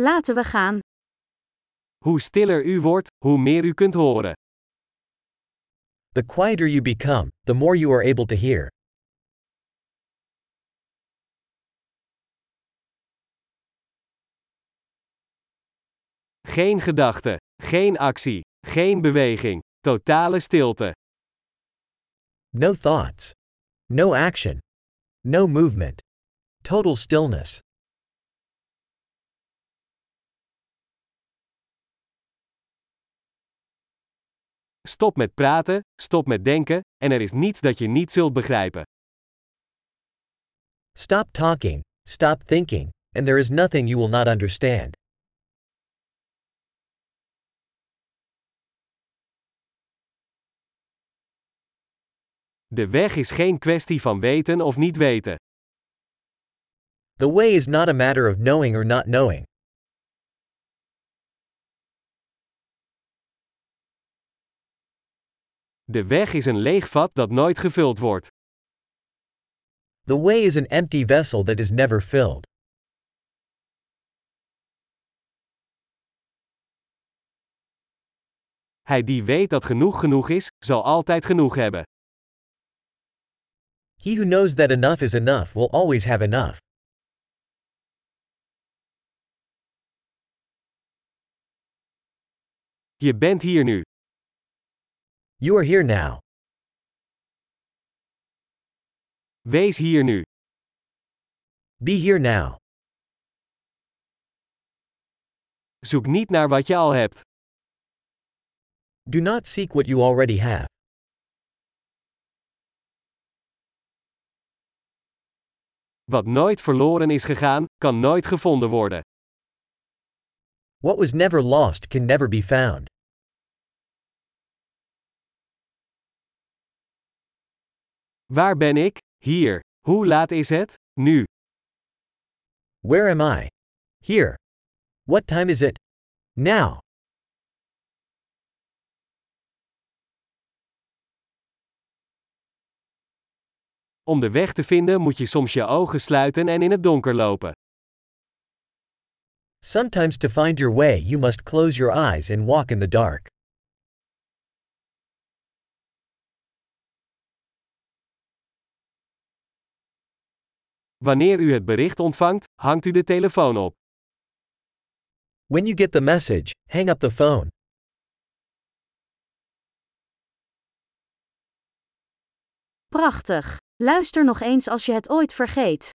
Laten we gaan. Hoe stiller u wordt, hoe meer u kunt horen. The quieter you become, the more you are able to hear. Geen gedachte, geen actie, geen beweging, totale stilte. No thoughts. No action. No movement. Total stillness. Stop met praten, stop met denken, en er is niets dat je niet zult begrijpen. Stop talking, stop thinking, and there is nothing you will not understand. De weg is geen kwestie van weten of niet weten. The way is not a matter of knowing or not knowing. De weg is een leeg vat dat nooit gevuld wordt. The way is an empty vessel that is never filled. Hij die weet dat genoeg genoeg is, zal altijd genoeg hebben. He who knows that enough is enough will always have enough. Je bent hier nu. You are here now. Wees hier nu. Be here now. Zoek niet naar wat je al hebt. Do not seek what you already have. Wat nooit verloren is gegaan, kan nooit gevonden worden. What was never lost can never be found. Waar ben ik? Hier. Hoe laat is het? Nu. Where am I? Here. What time is it? Now. Om de weg te vinden moet je soms je ogen sluiten en in het donker lopen. Sometimes to find your way you must close your eyes and walk in the dark. Wanneer u het bericht ontvangt, hangt u de telefoon op. When you get the message, hang up the phone. Prachtig. Luister nog eens als je het ooit vergeet.